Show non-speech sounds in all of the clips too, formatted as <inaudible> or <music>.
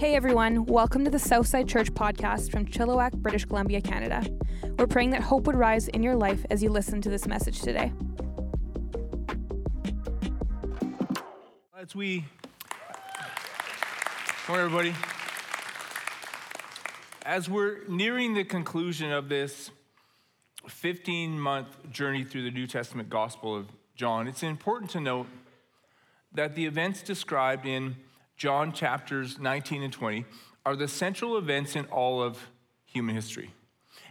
Hey everyone, welcome to the Southside Church podcast from Chilliwack, British Columbia, Canada. We're praying that hope would rise in your life as you listen to this message today. As we, morning everybody. As we're nearing the conclusion of this 15 month journey through the New Testament Gospel of John, it's important to note that the events described in John chapters 19 and 20 are the central events in all of human history.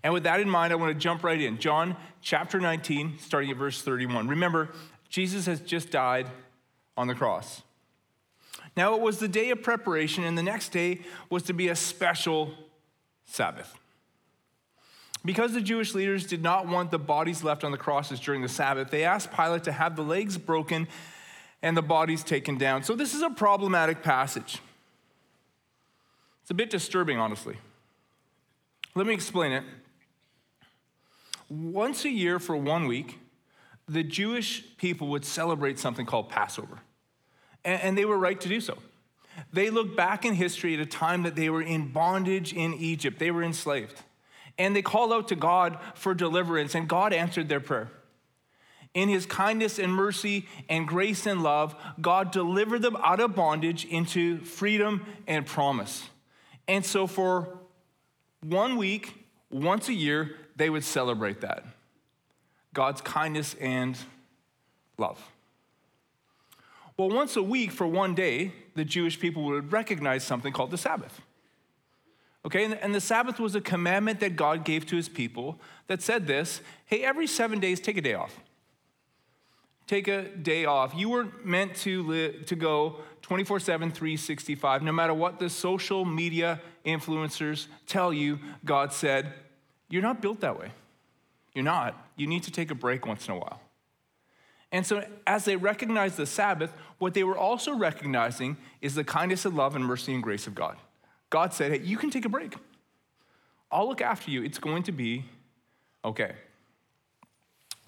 And with that in mind, I want to jump right in. John chapter 19, starting at verse 31. Remember, Jesus has just died on the cross. Now, it was the day of preparation, and the next day was to be a special Sabbath. Because the Jewish leaders did not want the bodies left on the crosses during the Sabbath, they asked Pilate to have the legs broken and the body's taken down. So, this is a problematic passage. It's a bit disturbing, honestly. Let me explain it. Once a year for one week, the Jewish people would celebrate something called Passover, and they were right to do so. They looked back in history at a time that they were in bondage in Egypt, they were enslaved, and they called out to God for deliverance, and God answered their prayer. In his kindness and mercy and grace and love, God delivered them out of bondage into freedom and promise. And so, for one week, once a year, they would celebrate that God's kindness and love. Well, once a week, for one day, the Jewish people would recognize something called the Sabbath. Okay, and the Sabbath was a commandment that God gave to his people that said this hey, every seven days, take a day off take a day off. You weren't meant to, live, to go 24 7, 365. No matter what the social media influencers tell you, God said, You're not built that way. You're not. You need to take a break once in a while. And so, as they recognized the Sabbath, what they were also recognizing is the kindness and love and mercy and grace of God. God said, Hey, you can take a break. I'll look after you. It's going to be okay.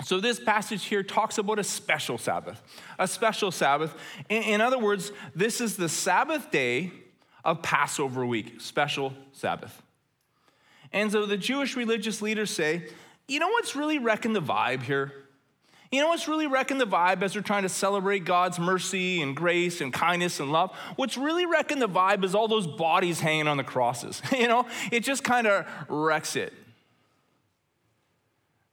So, this passage here talks about a special Sabbath, a special Sabbath. In, in, other words, this is the Sabbath day of Passover week, special Sabbath. And so the Jewish religious leaders say, you know what's really wrecking the vibe here? You know what's really wrecking the vibe as we're trying to celebrate God's mercy and grace and kindness and love? What's really wrecking the vibe is all those bodies hanging on the crosses. <laughs> you know, it just kind of wrecks it.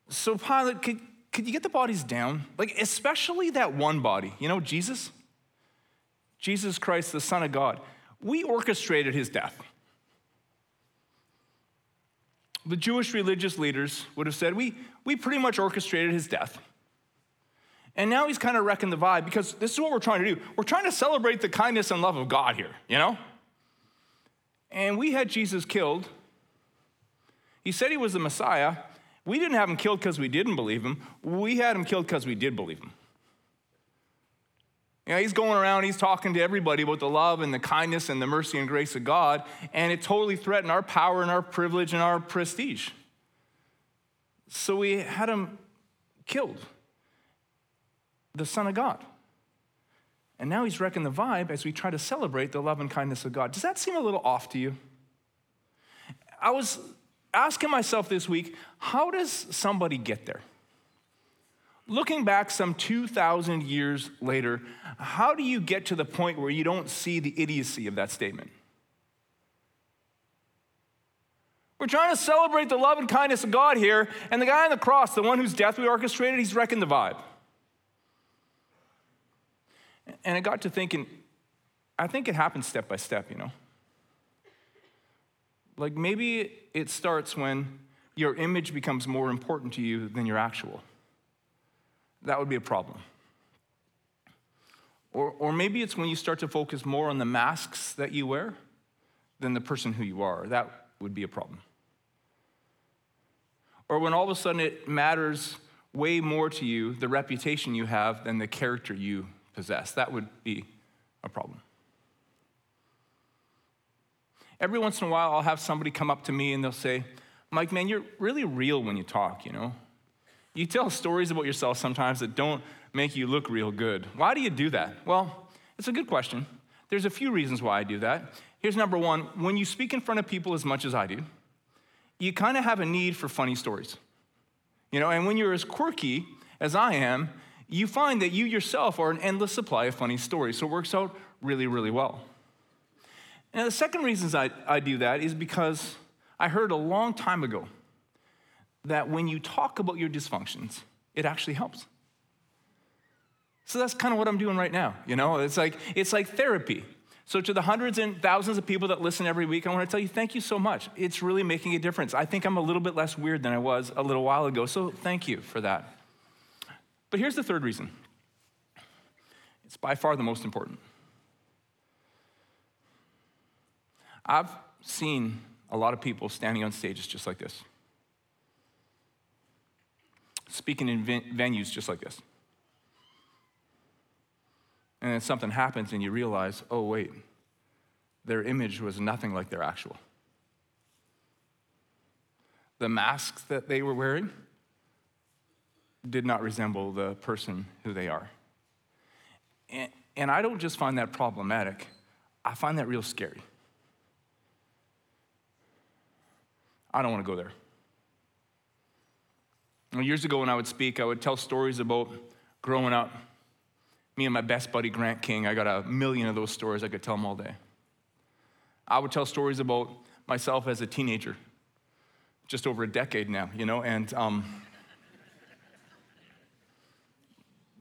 So Pilate, could, could you get the bodies down? Like, especially that one body, you know, Jesus? Jesus Christ, the Son of God. We orchestrated his death. The Jewish religious leaders would have said, We, we pretty much orchestrated his death. And now he's kind of wrecking the vibe because this is what we're trying to do. We're trying to celebrate the kindness and love of God here, you know? And we had Jesus killed. He said he was the Messiah, we didn't have him killed because we didn't believe him. We had him killed because we did believe him. You know, he's going around, he's talking to everybody about the love and the kindness and the mercy and grace of God, and it totally threatened our power and our privilege and our prestige. So we had him killed, the Son of God. And now he's wrecking the vibe as we try to celebrate the love and kindness of God. Does that seem a little off to you? I was asking myself this week how does somebody get there? Looking back some 2,000 years later, how do you get to the point where you don't see the idiocy of that statement? We're trying to celebrate the love and kindness of God here, and the guy on the cross, the one whose death we orchestrated, he's wrecking the vibe. And I got to thinking, I think it happens step by step, you know. Like maybe it starts when your image becomes more important to you than your actual. That would be a problem. Or, or maybe it's when you start to focus more on the masks that you wear than the person who you are. That would be a problem. Or when all of a sudden it matters way more to you the reputation you have than the character you possess. That would be a problem. Every once in a while, I'll have somebody come up to me and they'll say, Mike, man, you're really real when you talk, you know? You tell stories about yourself sometimes that don't make you look real good. Why do you do that? Well, it's a good question. There's a few reasons why I do that. here's number one when you speak in front of people as much as I do, you kind of have a need for funny stories. You know, and when you're as quirky as I am, you find that you yourself are an endless supply of funny stories. So it works out really, really well. And the second reasons I, I do that is because I heard a long time ago that when you talk about your dysfunctions, it actually helps. So that's kind of what I'm doing right now. You know, it's like it's like therapy. So to the hundreds and thousands of people that listen every week, I want to tell you thank you so much. It's really making a difference. I think I'm a little bit less weird than I was a little while ago. So thank you for that. But here's the third reason. It's by far the most important. I've seen a lot of people standing on stages just like this, speaking in venues just like this. And then something happens and you realize, oh, wait, their image was nothing like their actual. The masks that they were wearing did not resemble the person who they are. And, and I don't just find that problematic, I find that real scary. I don't want to go there. Years ago, when I would speak, I would tell stories about growing up. Me and my best buddy, Grant King, I got a million of those stories. I could tell them all day. I would tell stories about myself as a teenager, just over a decade now, you know, and. Um,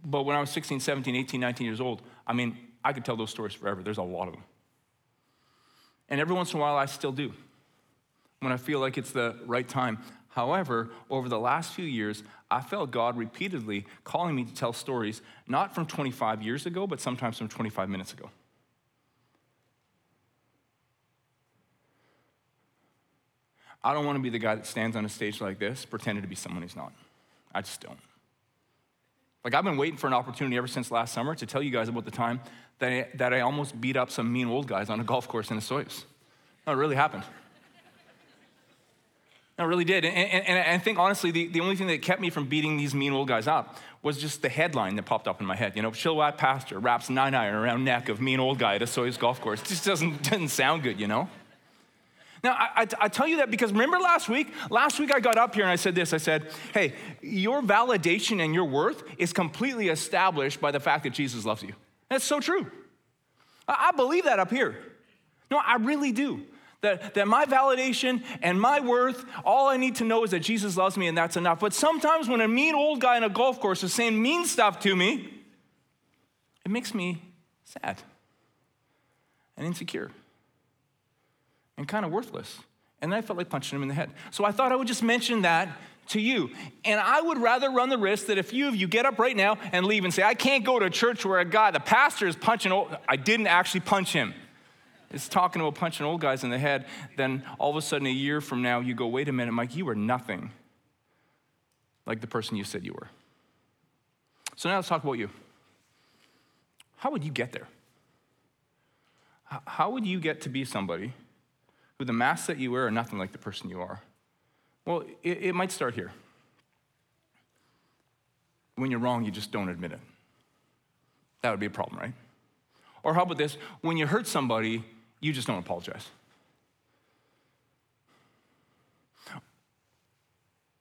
but when I was 16, 17, 18, 19 years old, I mean, I could tell those stories forever. There's a lot of them. And every once in a while, I still do when I feel like it's the right time. However, over the last few years, I felt God repeatedly calling me to tell stories, not from 25 years ago, but sometimes from 25 minutes ago. I don't want to be the guy that stands on a stage like this pretending to be someone he's not. I just don't. Like, I've been waiting for an opportunity ever since last summer to tell you guys about the time that I, that I almost beat up some mean old guys on a golf course in Osoyoos. No, it really happened. I really did. And, and, and, I think, honestly, the, the only thing that kept me from beating these mean old guys up was just the headline that popped up in my head. You know, Chilliwack pastor wraps nine iron around neck of mean old guy at Osoyoos golf course. It just doesn't, <laughs> doesn't sound good, you know? Now, I, I, I, tell you that because remember last week? Last week I got up here and I said this I said, hey, your validation and your worth is completely established by the fact that Jesus loves you. That's so true. I, I believe that up here. No, I really do. That, that my validation and my worth, all I need to know is that Jesus loves me and that's enough. But sometimes when a mean old guy in a golf course is saying mean stuff to me, it makes me sad and insecure and kind of worthless. And I felt like punching him in the head. So I thought I would just mention that to you. And I would rather run the risk that if you of you get up right now and leave and say, I can't go to a church where a guy, the pastor is punching, old, I didn't actually punch him is talking about punching old guys in the head, then all of a sudden, a year from now, you go, wait a minute, Mike, you were nothing like the person you said you were. So now let's talk about you. How would you get there? How would you get to be somebody who the masks that you wear are nothing like the person you are? Well, it, it might start here. When you're wrong, you just don't admit it. That would be a problem, right? Or how about this? When you hurt somebody, you just don't apologize.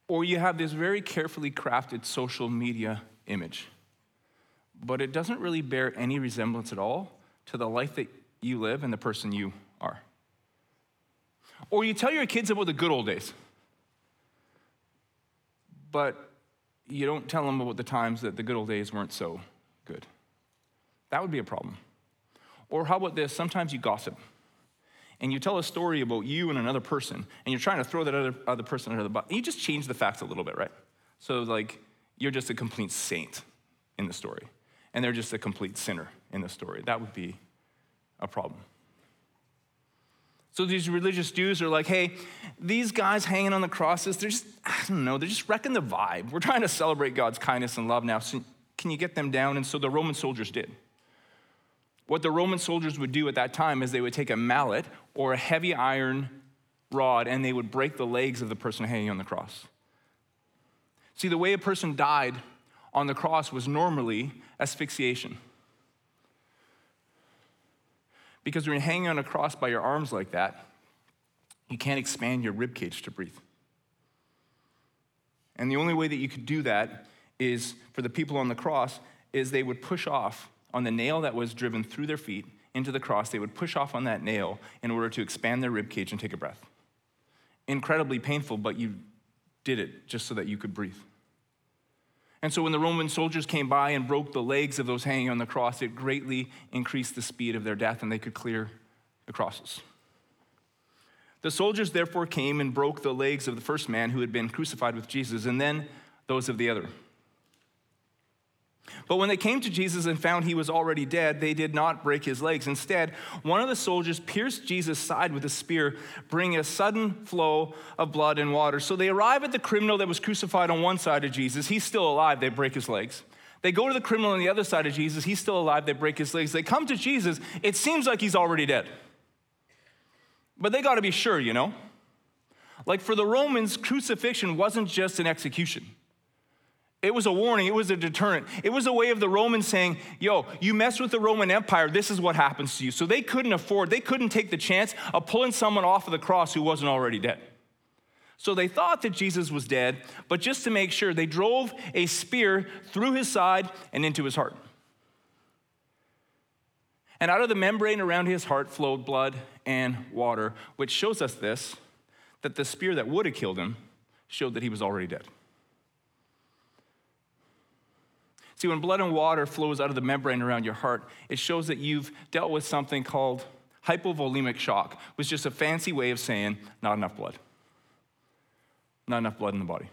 Or you have this very carefully crafted social media image, but it doesn't really bear any resemblance at all to the life that you live and the person you are. Or you tell your kids about the good old days, but you don't tell them about the times that the good old days weren't so good. That would be a problem. Or how about this? Sometimes you gossip and you tell a story about you and another person, and you're trying to throw that other, other person under the bus. You just change the facts a little bit, right? So, like, you're just a complete saint in the story, and they're just a complete sinner in the story. That would be a problem. So these religious Jews are like, hey, these guys hanging on the crosses, they're just, I don't know, they're just wrecking the vibe. We're trying to celebrate God's kindness and love now. So can you get them down? And so the Roman soldiers did. What the Roman soldiers would do at that time is they would take a mallet or a heavy iron rod and they would break the legs of the person hanging on the cross. See, the way a person died on the cross was normally asphyxiation. Because when you're hanging on a cross by your arms like that, you can't expand your rib cage to breathe. And the only way that you could do that is for the people on the cross is they would push off on the nail that was driven through their feet into the cross. They would push off on that nail in order to expand their rib cage and take a breath. Incredibly painful, but you did it just so that you could breathe. And so when the Roman soldiers came by and broke the legs of those hanging on the cross, it greatly increased the speed of their death and they could clear the crosses. The soldiers therefore came and broke the legs of the first man who had been crucified with Jesus, and then those of the other. But when they came to Jesus and found he was already dead, they did not break his legs. Instead, one of the soldiers pierced Jesus' side with a spear, bringing a sudden flow of blood and water. So they arrive at the criminal that was crucified on one side of Jesus. He's still alive, they break his legs. They go to the criminal on the other side of Jesus. He's still alive, they break his legs. They come to Jesus. It seems like he's already dead. But they got to be sure, you know? Like for the Romans, crucifixion wasn't just an execution. It was a warning, it was a deterrent. It was a way of the Romans saying, yo, you mess with the Roman Empire, this is what happens to you. So they couldn't afford, they couldn't take the chance of pulling someone off of the cross who wasn't already dead. So they thought that Jesus was dead, but just to make sure, they drove a spear through his side and into his heart. And out of the membrane around his heart flowed blood and water, which shows us this that the spear that would have killed him showed that he was already dead. See, when blood and water flows out of the membrane around your heart, it shows that you've dealt with something called hypovolemic shock, which is just a fancy way of saying not enough blood. Not enough blood in the body.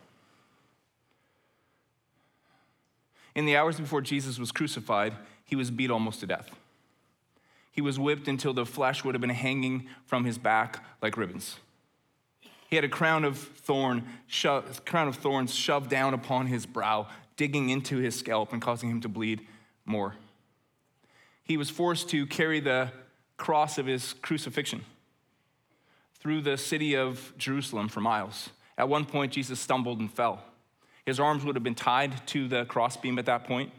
In the hours before Jesus was crucified, he was beat almost to death. He was whipped until the flesh would have been hanging from his back like ribbons. He had a crown of thorn, sho- crown of thorns shoved down upon his brow, digging into his scalp and causing him to bleed more. He was forced to carry the cross of his crucifixion through the city of Jerusalem for miles. At one point, Jesus stumbled and fell. His arms would have been tied to the crossbeam at that point,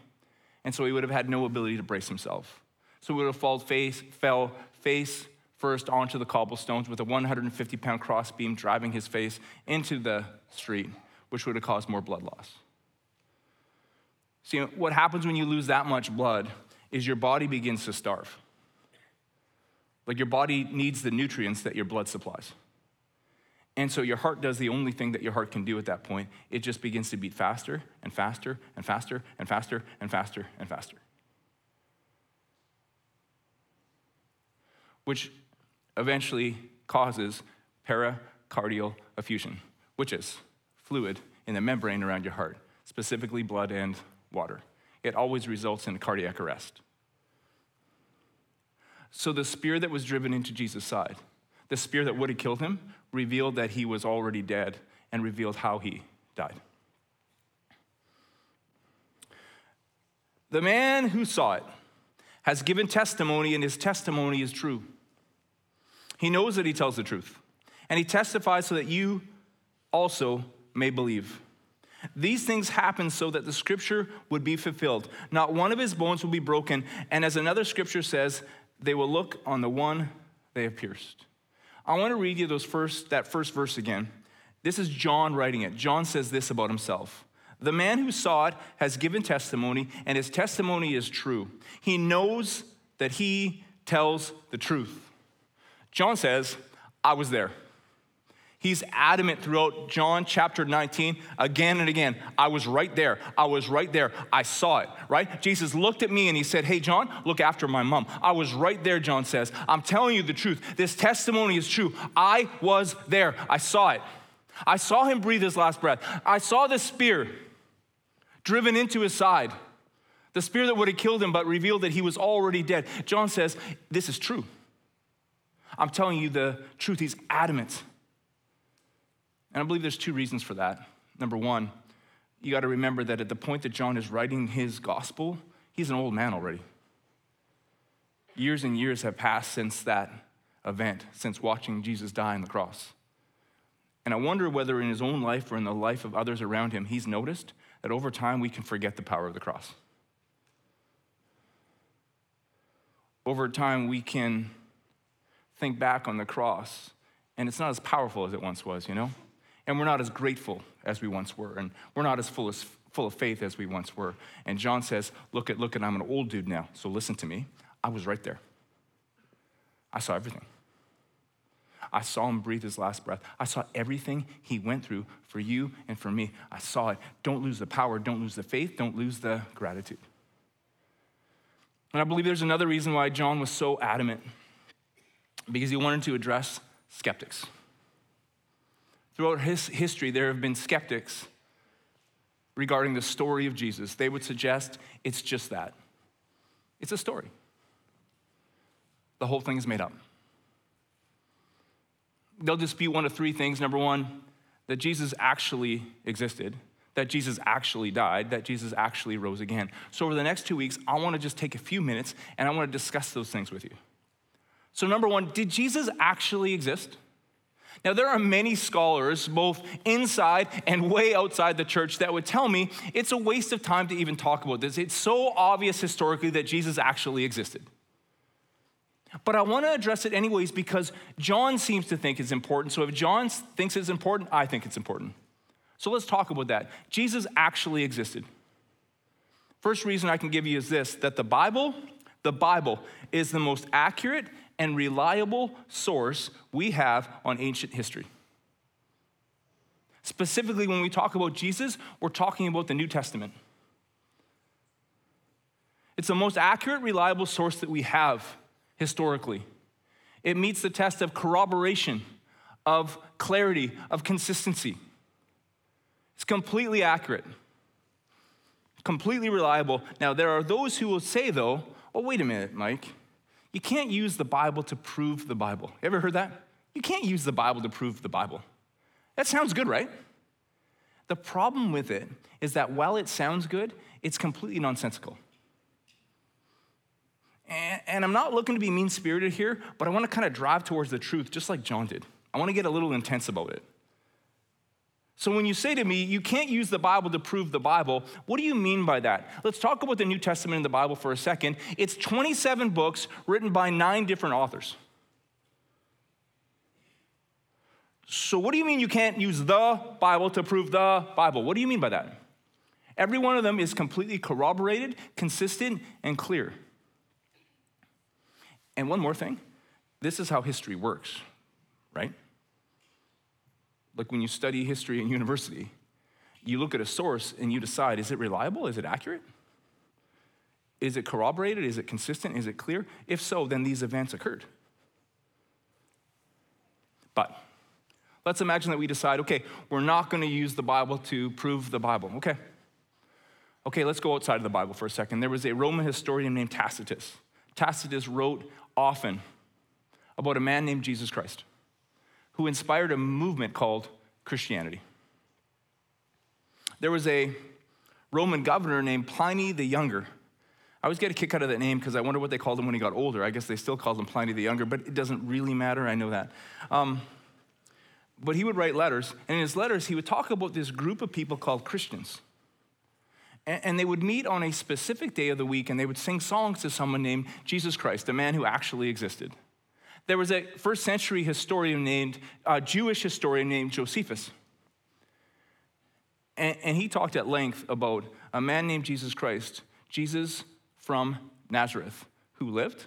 and so he would have had no ability to brace himself. So he would have fall face, fell face first onto the cobblestones with a 150 pound crossbeam driving his face into the street, which would have caused more blood loss. See, what happens when you lose that much blood is your body begins to starve. Like your body needs the nutrients that your blood supplies. And so your heart does the only thing that your heart can do at that point. It just begins to beat faster and faster and faster and faster and faster and faster. which eventually causes pericardial effusion, which is fluid in the membrane around your heart, specifically blood and water. It always results in cardiac arrest. So the spear that was driven into Jesus' side, the spear that would have killed him, revealed that he was already dead and revealed how he died. The man who saw it has given testimony, and his testimony is true. He knows that he tells the truth, and he testifies so that you also may believe. These things happen so that the scripture would be fulfilled. Not one of his bones will be broken, and as another scripture says, they will look on the one they have pierced. I want to read you those first, that first verse again. This is John writing it. John says this about himself. The man who saw it has given testimony, and his testimony is true. He knows that he tells the truth. John says, I was there. He's adamant throughout John chapter 19 again and again. I was right there. I was right there. I saw it, right? Jesus looked at me and he said, Hey, John, look after my mom. I was right there, John says. I'm telling you the truth. This testimony is true. I was there. I saw it. I saw him breathe his last breath. I saw the spear driven into his side. The spear that would have killed him, but revealed that he was already dead. John says, This is true. I'm telling you the truth. He's adamant. And I believe there's two reasons for that. Number one, you got to remember that at the point that John is writing his gospel, he's an old man already. Years and years have passed since that event, since watching Jesus die on the cross. And I wonder whether in his own life or in the life of others around him, he's noticed that over time we can forget the power of the cross. Over time, we can think back on the cross, and it's not as powerful as it once was, you know? And we're not as grateful as we once were, and we're not as full, as, full of faith as we once were. And John says, Look at, look at, I'm an old dude now, so listen to me. I was right there. I saw everything. I saw him breathe his last breath. I saw everything he went through for you and for me. I saw it. Don't lose the power, don't lose the faith, don't lose the gratitude. And I believe there's another reason why John was so adamant because he wanted to address skeptics. Throughout his history, there have been skeptics regarding the story of Jesus. They would suggest it's just that it's a story. The whole thing is made up. They'll dispute one of three things. Number one, that Jesus actually existed, that Jesus actually died, that Jesus actually rose again. So, over the next two weeks, I want to just take a few minutes and I want to discuss those things with you. So, number one, did Jesus actually exist? Now, there are many scholars, both inside and way outside the church, that would tell me it's a waste of time to even talk about this. It's so obvious historically that Jesus actually existed. But I want to address it anyways because John seems to think it's important. So if John thinks it's important, I think it's important. So let's talk about that. Jesus actually existed. First reason I can give you is this that the Bible, the Bible is the most accurate and reliable source we have on ancient history. Specifically, when we talk about Jesus, we're talking about the New Testament. It's the most accurate, reliable source that we have historically. It meets the test of corroboration, of clarity, of consistency. It's completely accurate, completely reliable. Now, there are those who will say, though, oh, wait a minute, Mike. You can't use the Bible to prove the Bible. You ever heard that? You can't use the Bible to prove the Bible. That sounds good, right? The problem with it is that while it sounds good, it's completely nonsensical. And, and I'm not looking to be mean spirited here, but I want to kind of drive towards the truth just like John did. I want to get a little intense about it. So, when you say to me, you can't use the Bible to prove the Bible, what do you mean by that? Let's talk about the New Testament in the Bible for a second. It's 27 books written by nine different authors. So, what do you mean you can't use the Bible to prove the Bible? What do you mean by that? Every one of them is completely corroborated, consistent, and clear. And one more thing this is how history works, right? Like when you study history in university, you look at a source and you decide is it reliable? Is it accurate? Is it corroborated? Is it consistent? Is it clear? If so, then these events occurred. But let's imagine that we decide okay, we're not going to use the Bible to prove the Bible. Okay. Okay, let's go outside of the Bible for a second. There was a Roman historian named Tacitus. Tacitus wrote often about a man named Jesus Christ who inspired a movement called Christianity. There was a Roman governor named Pliny the Younger. I always get a kick out of that name because I wonder what they called him when he got older. I guess they still called him Pliny the Younger, but it doesn't really matter. I know that. Um, but he would write letters, and in his letters, he would talk about this group of people called Christians. And, and they would meet on a specific day of the week, and they would sing songs to someone named Jesus Christ, a man who actually existed. There was a first century historian named, a Jewish historian named Josephus. And, and he talked at length about a man named Jesus Christ, Jesus from Nazareth, who lived,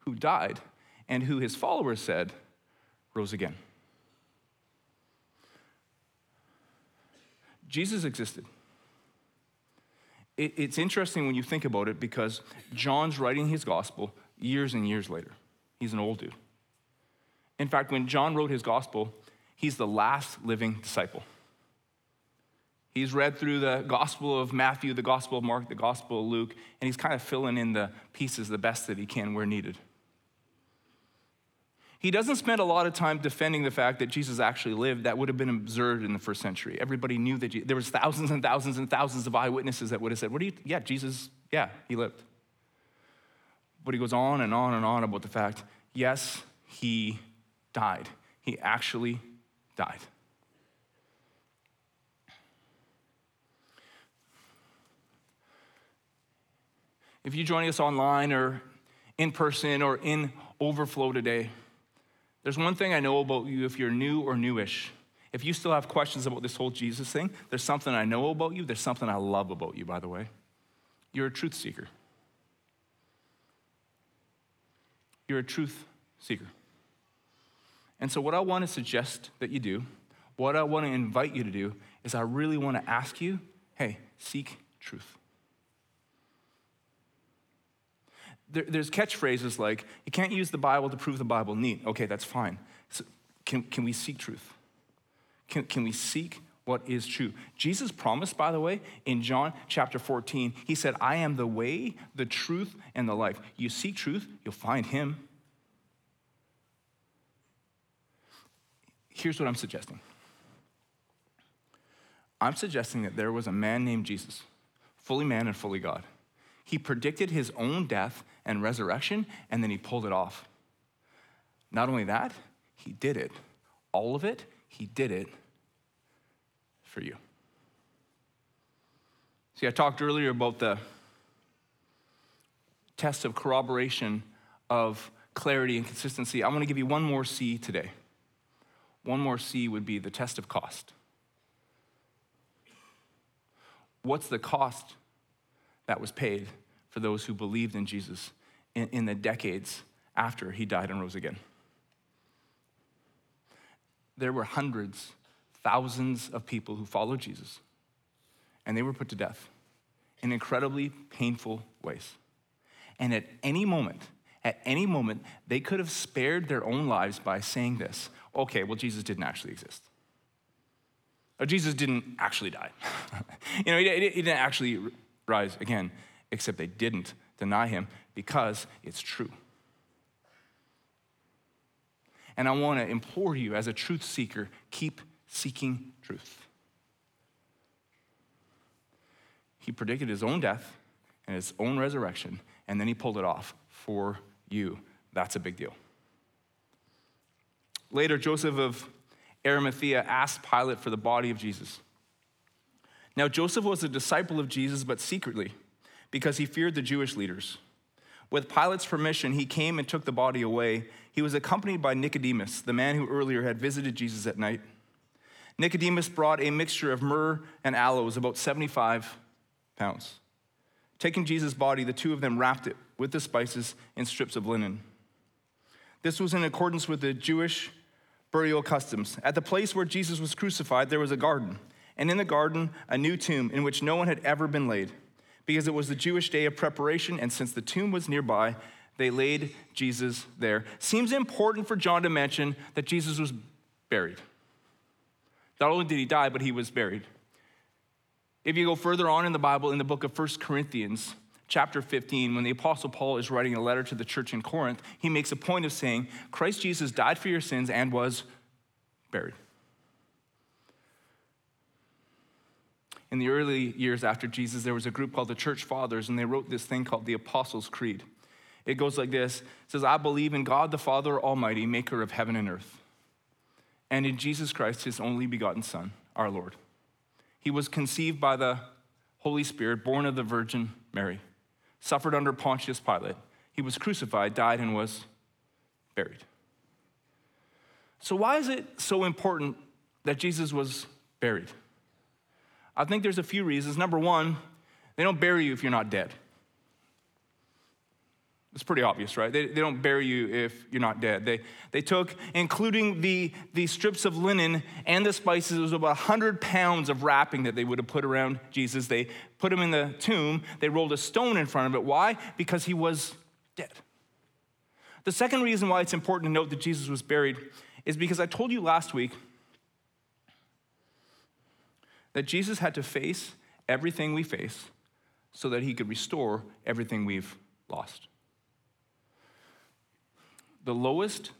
who died, and who his followers said rose again. Jesus existed. it's interesting when you think about it because John's writing his gospel years and years later. He's an old dude. In fact, when John wrote his gospel, he's the last living disciple. He's read through the Gospel of Matthew, the Gospel of Mark, the Gospel of Luke, and he's kind of filling in the pieces the best that he can where needed. He doesn't spend a lot of time defending the fact that Jesus actually lived. That would have been absurd in the first century. Everybody knew that there was thousands and thousands and thousands of eyewitnesses that would have said, "What do you? Yeah, Jesus. Yeah, he lived." But he goes on and on and on about the fact, yes, he died. He actually died. If you're joining us online or in person or in overflow today, There's one thing I know about you if you're new or newish. If you still have questions about this whole Jesus thing, there's something I know about you. There's something I love about you, by the way. You're a truth seeker. You're a truth seeker. And so, what I want to suggest that you do, what I want to invite you to do, is I really want to ask you hey, seek truth. There, there's catchphrases like, you can't use the Bible to prove the Bible. Neat. Okay, that's fine. So can, can we seek truth? Can, can we seek what is true? Jesus promised, by the way, in John chapter 14, he said, I am the way, the truth, and the life. You seek truth, you'll find him. Here's what I'm suggesting I'm suggesting that there was a man named Jesus, fully man and fully God. He predicted his own death and resurrection, and then he pulled it off. Not only that, he did it. All of it, he did it for you. See, I talked earlier about the test of corroboration of clarity and consistency. I want to give you one more C today. One more C would be the test of cost. What's the cost that was paid for those who believed in Jesus in, in the decades after he died and rose again? There were hundreds, thousands of people who followed Jesus, and they were put to death in incredibly painful ways. And at any moment, at any moment, they could have spared their own lives by saying this okay, well, Jesus didn't actually exist. Or Jesus didn't actually die. <laughs> you know, he, he didn't actually rise again, except they didn't deny him because it's true. And I want to implore you as a truth seeker keep seeking truth. He predicted his own death and his own resurrection, and then he pulled it off for you. That's a big deal. Later, Joseph of Arimathea asked Pilate for the body of Jesus. Now, Joseph was a disciple of Jesus, but secretly, because he feared the Jewish leaders. With Pilate's permission, he came and took the body away. He was accompanied by Nicodemus, the man who earlier had visited Jesus at night. Nicodemus brought a mixture of myrrh and aloes, about 75 pounds. Taking Jesus' body, the two of them wrapped it with the spices in strips of linen. This was in accordance with the Jewish burial customs. At the place where Jesus was crucified, there was a garden, and in the garden, a new tomb in which no one had ever been laid, because it was the Jewish day of preparation, and since the tomb was nearby, they laid Jesus there. Seems important for John to mention that Jesus was buried. Not only did he die, but he was buried. If you go further on in the Bible, in the book of First Corinthians, chapter 15, when the Apostle Paul is writing a letter to the church in Corinth, he makes a point of saying, Christ Jesus died for your sins and was buried. In the early years after Jesus, there was a group called the Church Fathers, and they wrote this thing called the Apostles' Creed. It goes like this It says, I believe in God the Father Almighty, maker of heaven and earth, and in Jesus Christ, his only begotten Son, our Lord. He was conceived by the Holy Spirit, born of the Virgin Mary suffered under Pontius Pilate. He was crucified, died, and was buried. So, why is it so important that Jesus was buried? I think there's a few reasons. Number one, they don't bury you if you're not dead. It's pretty obvious, right? They, they don't bury you if you're not dead. They, they took, including the, the strips of linen and the spices, it was about 100 pounds of wrapping that they would have put around Jesus. They put him in the tomb. They rolled a stone in front of it. Why? Because he was dead. The second reason why it's important to note that Jesus was buried is because I told you last week that Jesus had to face everything we face so that he could restore everything we've lost the lowest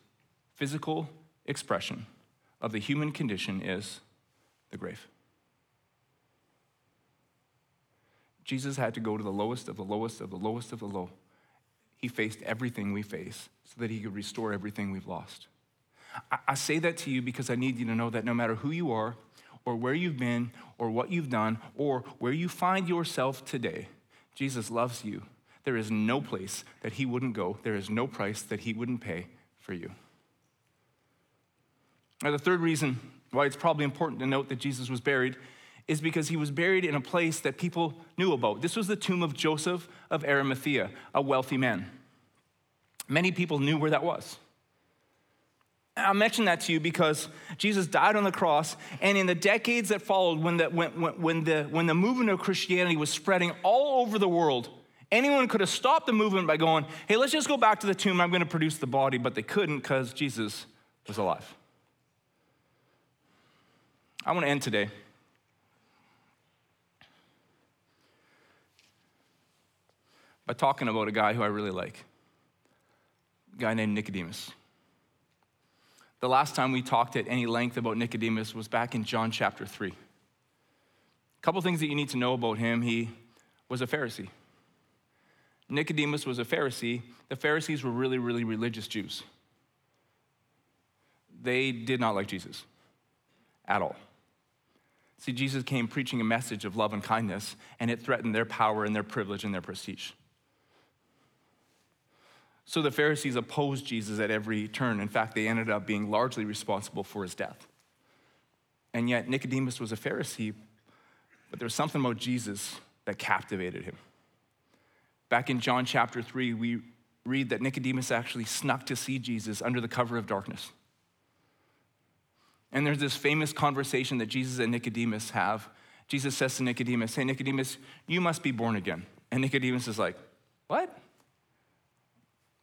physical expression of the human condition is the grave. Jesus had to go to the lowest of the lowest of the lowest of the low. He faced everything we face so that he could restore everything we've lost. I, say that to you because I need you to know that no matter who you are, or where you've been, or what you've done, or where you find yourself today, Jesus loves you there is no place that he wouldn't go, there is no price that he wouldn't pay for you. Now, the third reason why it's probably important to note that Jesus was buried is because he was buried in a place that people knew about. This was the tomb of Joseph of Arimathea, a wealthy man. Many people knew where that was. I mention that to you because Jesus died on the cross, and in the decades that followed, when the, when, when, the, when the movement of Christianity was spreading all over the world, anyone could have stopped the movement by going, hey, let's just go back to the tomb, I'm going to produce the body, but they couldn't because Jesus was alive. I want to end today by talking about a guy who I really like, a guy named Nicodemus. The last time we talked at any length about Nicodemus was back in John chapter 3. A couple things that you need to know about him he was a Pharisee. Nicodemus was a Pharisee. The Pharisees were really, really religious Jews. They did not like Jesus at all. See, Jesus came preaching a message of love and kindness, and it threatened their power and their privilege and their prestige. So the Pharisees opposed Jesus at every turn. In fact, they ended up being largely responsible for his death. And yet, Nicodemus was a Pharisee, but there was something about Jesus that captivated him. Back in John chapter 3, we read that Nicodemus actually snuck to see Jesus under the cover of darkness. And there's this famous conversation that Jesus and Nicodemus have. Jesus says to Nicodemus, Hey, Nicodemus, you must be born again. And Nicodemus is like, What?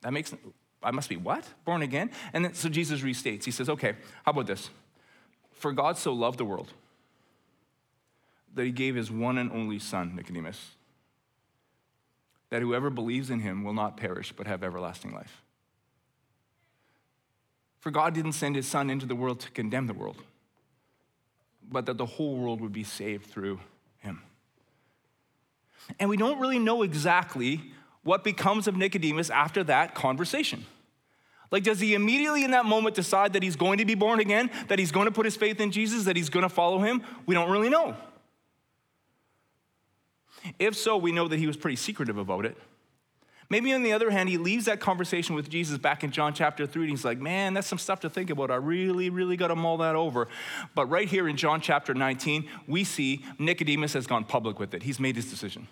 That makes, I must be what? Born again? And then, so Jesus restates. He says, okay, how about this? For God so loved the world that he gave his one and only Son, Nicodemus, that whoever believes in him will not perish but have everlasting life. For God didn't send his Son into the world to condemn the world, but that the whole world would be saved through him. And we don't really know exactly what becomes of Nicodemus after that conversation. Like, does he immediately in that moment decide that he's going to be born again, that he's going to put his faith in Jesus, that he's going to follow him? We don't really know. If so, we know that he was pretty secretive about it. Maybe on the other hand, he leaves that conversation with Jesus back in John chapter 3, and he's like, man, that's some stuff to think about. I really, really got to mull that over. But right here in John chapter 19, we see Nicodemus has gone public with it. He's made his decision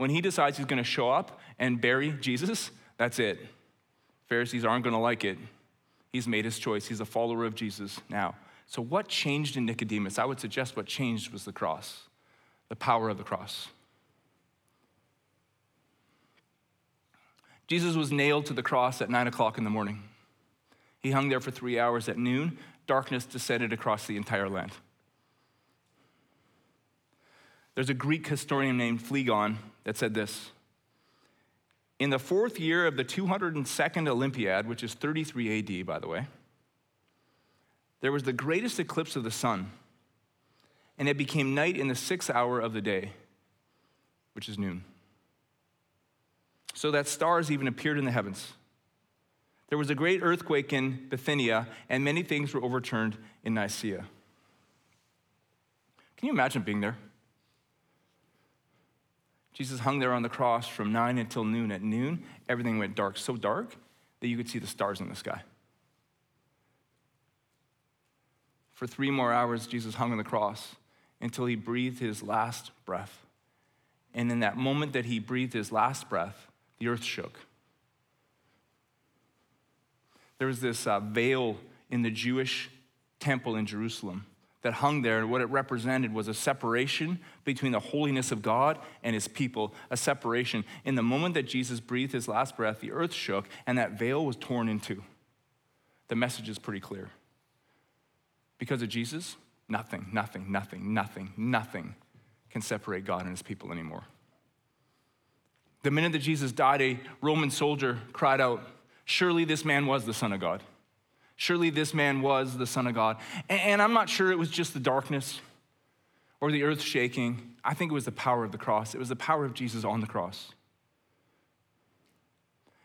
when he decides he's going to show up and bury Jesus, that's it. Pharisees aren't going to like it. He's made his choice. He's a follower of Jesus now. So, what changed in Nicodemus? I would suggest what changed was the cross, the power of the cross. Jesus was nailed to the cross at nine o'clock in the morning. He hung there for three hours at noon. Darkness descended across the entire land. There's a Greek historian named Phlegon that said this In the fourth year of the 202nd Olympiad, which is 33 AD, by the way, there was the greatest eclipse of the sun, and it became night in the sixth hour of the day, which is noon. So that stars even appeared in the heavens. There was a great earthquake in Bithynia, and many things were overturned in Nicaea. Can you imagine being there? Jesus hung there on the cross from 9 until noon. At noon, everything went dark, so dark that you could see the stars in the sky. For three more hours, Jesus hung on the cross until he breathed his last breath. And in that moment that he breathed his last breath, the earth shook. There was this uh, veil in the Jewish temple in Jerusalem that hung there, and what it represented was a separation between the holiness of God and his people, a separation. In the moment that Jesus breathed his last breath, the earth shook and that veil was torn in two. The message is pretty clear. Because of Jesus, nothing, nothing, nothing, nothing, nothing can separate God and his people anymore. The minute that Jesus died, a Roman soldier cried out, Surely this man was the Son of God. Surely this man was the Son of God. And I'm not sure it was just the darkness or the earth shaking. I think it was the power of the cross. It was the power of Jesus on the cross.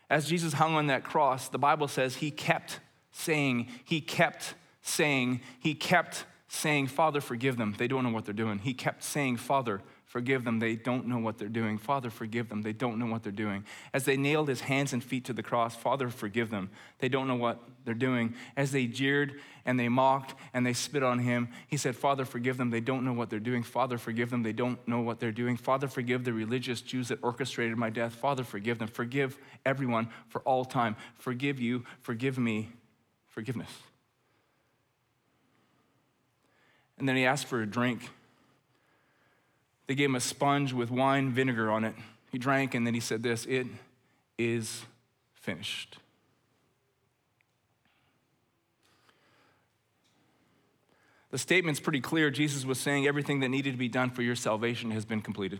As Jesus hung on that cross, the Bible says he kept saying, he kept saying, he kept saying, Father, forgive them. They don't know what they're doing. He kept saying, Father, Forgive them, they don't know what they're doing. Father, forgive them, they don't know what they're doing. As they nailed his hands and feet to the cross, Father, forgive them, they don't know what they're doing. As they jeered and they mocked and they spit on him, he said, Father, forgive them, they don't know what they're doing. Father, forgive them, they don't know what they're doing. Father, forgive the religious Jews that orchestrated my death. Father, forgive them. Forgive everyone for all time. Forgive you, forgive me, forgiveness. And then he asked for a drink. They gave him a sponge with wine vinegar on it. He drank, and then he said this It is finished. The statement's pretty clear. Jesus was saying everything that needed to be done for your salvation has been completed.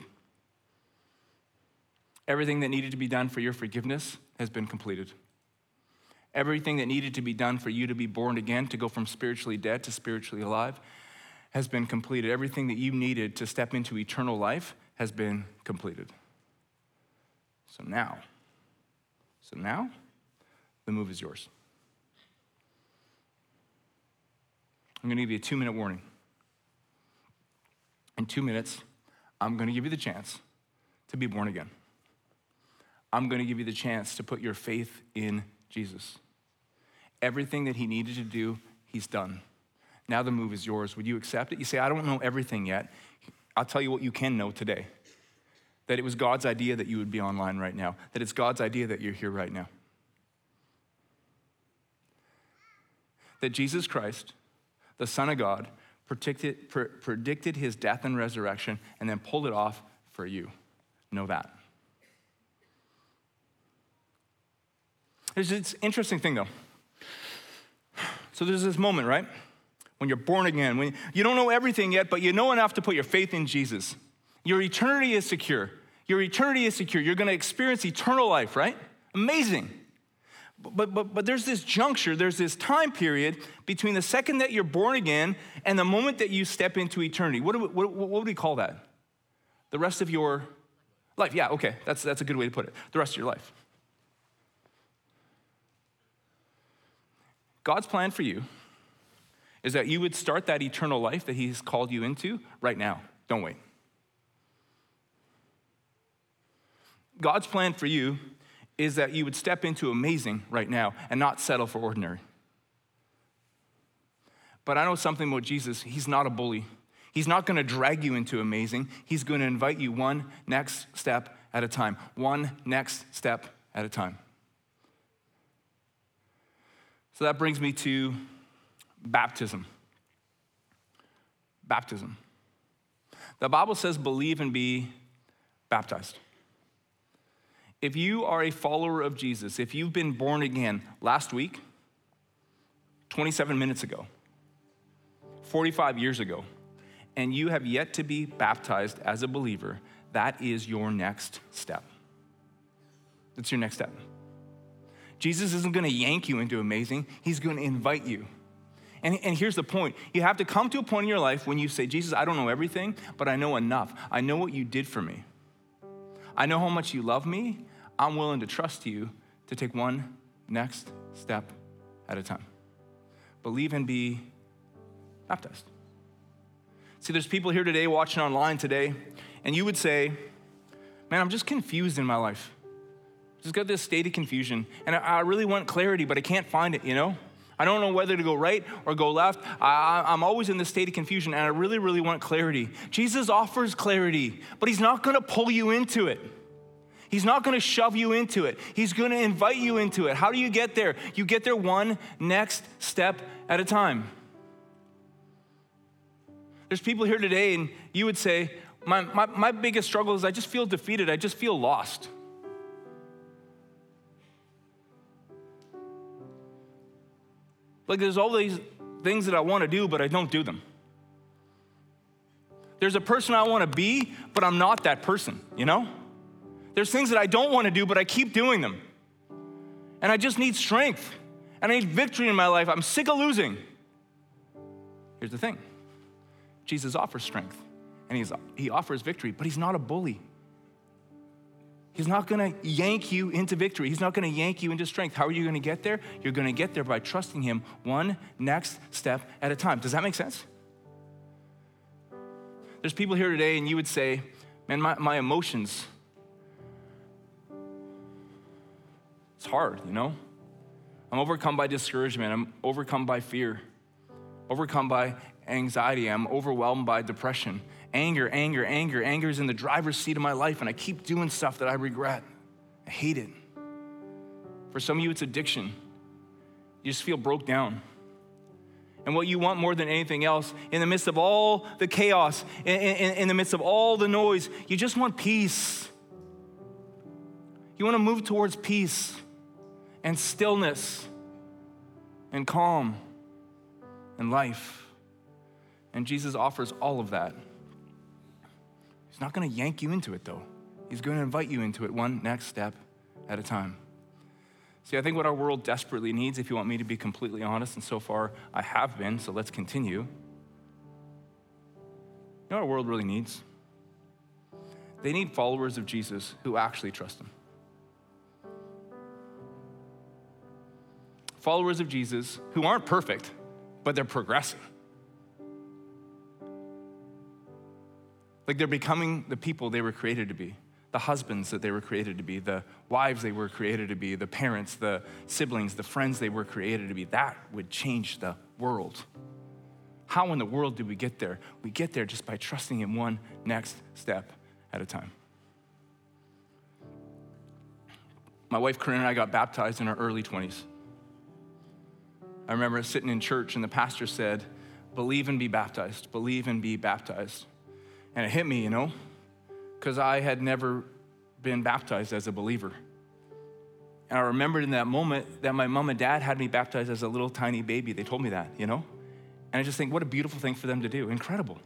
Everything that needed to be done for your forgiveness has been completed. Everything that needed to be done for you to be born again, to go from spiritually dead to spiritually alive, has been completed. Everything that you needed to step into eternal life has been completed. So now, so now, the move is yours. I'm going to give you a two minute warning. In two minutes, I'm going to give you the chance to be born again. I'm going to give you the chance to put your faith in Jesus. Everything that he needed to do, he's done. Now the move is yours. Would you accept it? You say, I don't know everything yet. I'll tell you what you can know today that it was God's idea that you would be online right now, that it's God's idea that you're here right now. That Jesus Christ, the Son of God, predicted, predicted his death and resurrection and then pulled it off for you. Know that. There's this interesting thing though. So there's this moment, right? When you're born again, when you don't know everything yet, but you know enough to put your faith in Jesus. Your eternity is secure. Your eternity is secure. You're going to experience eternal life, right? Amazing. But, but, but there's this juncture, there's this time period between the second that you're born again and the moment that you step into eternity. What, do we, what, what would we call that? The rest of your life. Yeah, okay, that's, that's a good way to put it. The rest of your life. God's plan for you is that you would start that eternal life that He's called you into right now. Don't wait. God's plan for you is that you would step into amazing right now and not settle for ordinary. But I know something about Jesus. He's not a bully. He's not going to drag you into amazing. He's going to invite you one next step at a time, one next step at a time. So that brings me to baptism. Baptism. The Bible says, believe and be baptized. If you are a follower of Jesus, if you've been born again last week, 27 minutes ago, 45 years ago, and you have yet to be baptized as a believer, that is your next step. That's your next step. Jesus isn't going to yank you into amazing, He's going to invite you. And, and here's the point you have to come to a point in your life when you say, Jesus, I don't know everything, but I know enough. I know what you did for me. I know how much you love me. I'm willing to trust you to take one next step at a time. Believe and be baptized. See, there's people here today watching online today, and you would say, Man, I'm just confused in my life. Just got this state of confusion, and I really want clarity, but I can't find it, you know? I don't know whether to go right or go left. I, am always in this state of confusion, and I really, really want clarity. Jesus offers clarity, but He's not going to pull you into it. He's not going to shove you into it. He's going to invite you into it. How do you get there? You get there one next step at a time. There's people here today, and you would say, my, my, my biggest struggle is I just feel defeated. I just feel lost. Like there's all these things that I want to do, but I don't do them. There's a person I want to be, but I'm not that person, you know? There's things that I don't want to do, but I keep doing them. And I just need strength. And I need victory in my life. I'm sick of losing. Here's the thing Jesus offers strength, and he's, he offers victory, but he's not a bully. He's not going to yank you into victory. He's not going to yank you into strength. How are you going to get there? You're going to get there by trusting Him one next step at a time. Does that make sense? There's people here today, and you would say, Man, my, my emotions, it's hard, you know? I'm overcome by discouragement. I'm overcome by fear, overcome by anxiety. I'm overwhelmed by depression. Anger, anger, anger. Anger is in the driver's seat of my life, and I keep doing stuff that I regret. I hate it. For some of you, it's addiction. You just feel broke down. And what you want more than anything else, in the midst of all the chaos, in, in, in the midst of all the noise, you just want peace. You want to move towards peace and stillness and calm and life. And Jesus offers all of that. He's not going to yank you into it, though. He's going to invite you into it one next step at a time. See, I think what our world desperately needs, if you want me to be completely honest, and so far I have been, so let's continue. You know what our world really needs? They need followers of Jesus who actually trust Him. Followers of Jesus who aren't perfect, but they're progressing. Like they're becoming the people they were created to be the husbands that they were created to be, the wives they were created to be, the parents, the siblings, the friends they were created to be. That would change the world. How in the world do we get there? We get there just by trusting in one next step at a time. My wife Corinne and I got baptized in our early 20s. I remember sitting in church and the pastor said, Believe and be baptized, believe and be baptized. And it hit me, you know, because I had never been baptized as a believer. And I remembered in that moment that my mom and dad had me baptized as a little tiny baby. They told me that, you know? And I just think, what a beautiful thing for them to do. Incredible.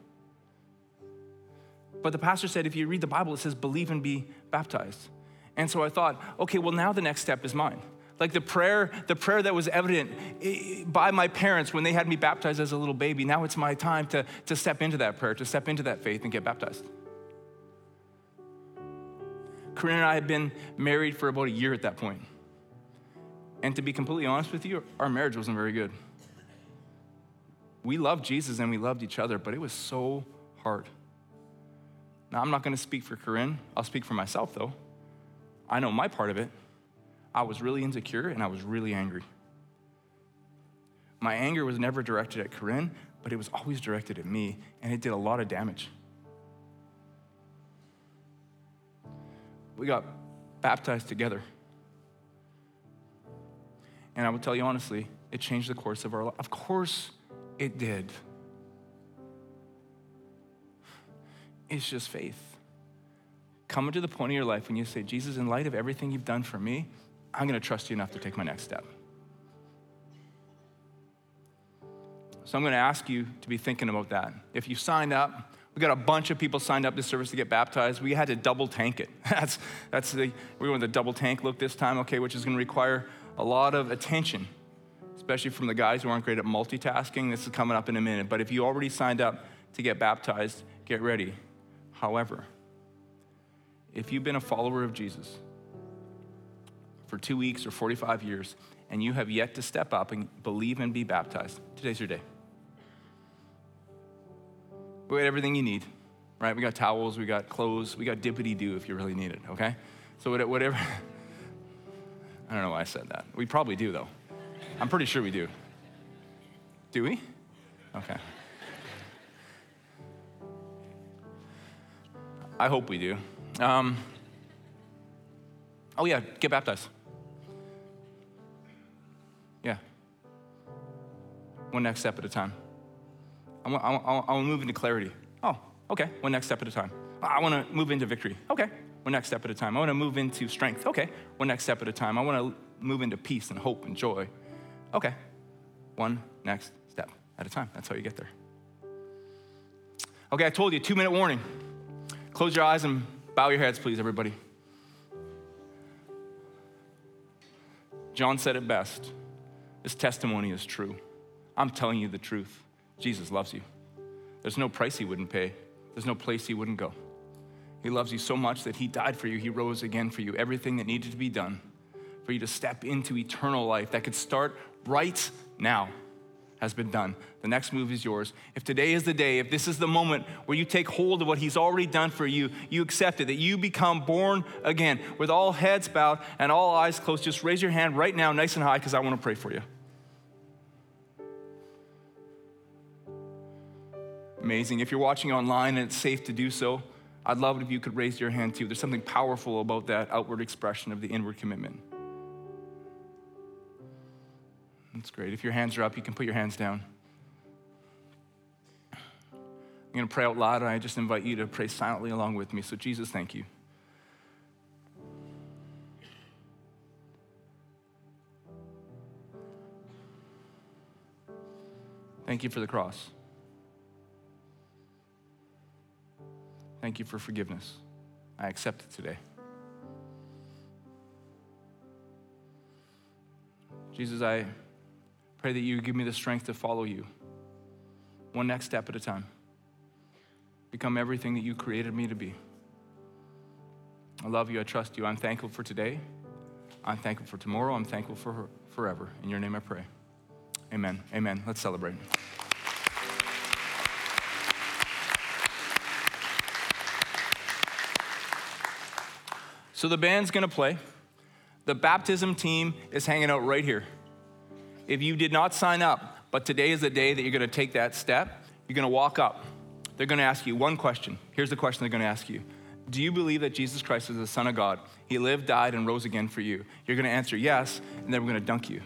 But the pastor said, if you read the Bible, it says, believe and be baptized. And so I thought, okay, well, now the next step is mine. Like the prayer, the prayer that was evident eh, by my parents when they had me baptized as a little baby, now it's my time to, to step into that prayer, to step into that faith and get baptized. Corinne and I had been married for about a year at that point. And to be completely honest with you, our marriage wasn't very good. We loved Jesus and we loved each other, but it was so hard. Now, I'm not going to speak for Corinne. I'll speak for myself, though. I know my part of it. I was really insecure and I was really angry. My anger was never directed at Corinne, but it was always directed at me, and it did a lot of damage. we got baptized together. And I will tell you honestly, it changed the course of our life. Of course, it did. It's just faith. Coming to the point in your life when you say, Jesus, in light of everything you've done for me, I'm going to trust you enough to take my next step. So I'm going to ask you to be thinking about that. If you signed up, we got a bunch of people signed up this service to get baptized. We had to double tank it. <laughs> That's, that's the, we went the double tank look this time, okay, which is going to require a lot of attention, especially from the guys who aren't great at multitasking. This is coming up in a minute. But if you already signed up to get baptized, get ready. However, if you've been a follower of Jesus for two weeks or 45 years and you have yet to step up and believe and be baptized, today's your day. We got everything you need, right? We got towels, we got clothes, we got dippity doo if you really need it, okay? So whatever. <laughs> I don't know why I said that. We probably do, though. I'm pretty sure we do. Do we? Okay. I hope we do. Um, oh, yeah, get baptized. One next step at a time. I want, I, want, I want to move into clarity. Oh, okay, one next step at a time. I want to move into victory. Okay, one next step at a time. I want to move into strength. Okay, one next step at a time. I want to move into peace and hope and joy. Okay, one next step at a time. That's how you get there. Okay, I told you, two minute warning. Close your eyes and bow your heads, please, everybody. John said it best. This testimony is true. I'm telling you the truth. Jesus loves you. There's no price he wouldn't pay, there's no place he wouldn't go. He loves you so much that he died for you, he rose again for you. Everything that needed to be done for you to step into eternal life that could start right now. has been done. The next move is yours. If today is the day, if this is the moment where you take hold of what He's already done for you, you accept it, that you become born again, with all heads bowed and all eyes closed, just raise your hand right now, nice and high, because I want to pray for you. Amazing. If you're watching online and it's safe to do so, I'd love it if you could raise your hand too. There's something powerful about that outward expression of the inward commitment. That's great. If your hands are up, you can put your hands down. I'm going to pray out loud, and I just invite you to pray silently along with me. So, Jesus, thank you. Thank you for the cross. Thank you for forgiveness. I accept it today. Jesus, I pray that you give me the strength to follow you, one next step at a time. Become everything that you created me to be. I love you. I trust you. I'm thankful for today. I'm thankful for tomorrow. I'm thankful for forever. In your name I pray. Amen. Amen. Let's celebrate. So the band's gonna play. The baptism team is hanging out right here. If you did not sign up, but today is the day that you're gonna take that step, you're gonna walk up. They're gonna ask you one question. Here's the question they're gonna ask you Do you believe that Jesus Christ is the Son of God? He lived, died, and rose again for you. You're gonna answer yes, and then we're gonna dunk you.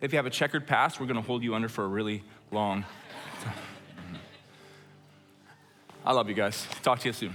If you have a checkered past, we're gonna hold you under for a really long <laughs> time. I love you guys. Talk to you soon.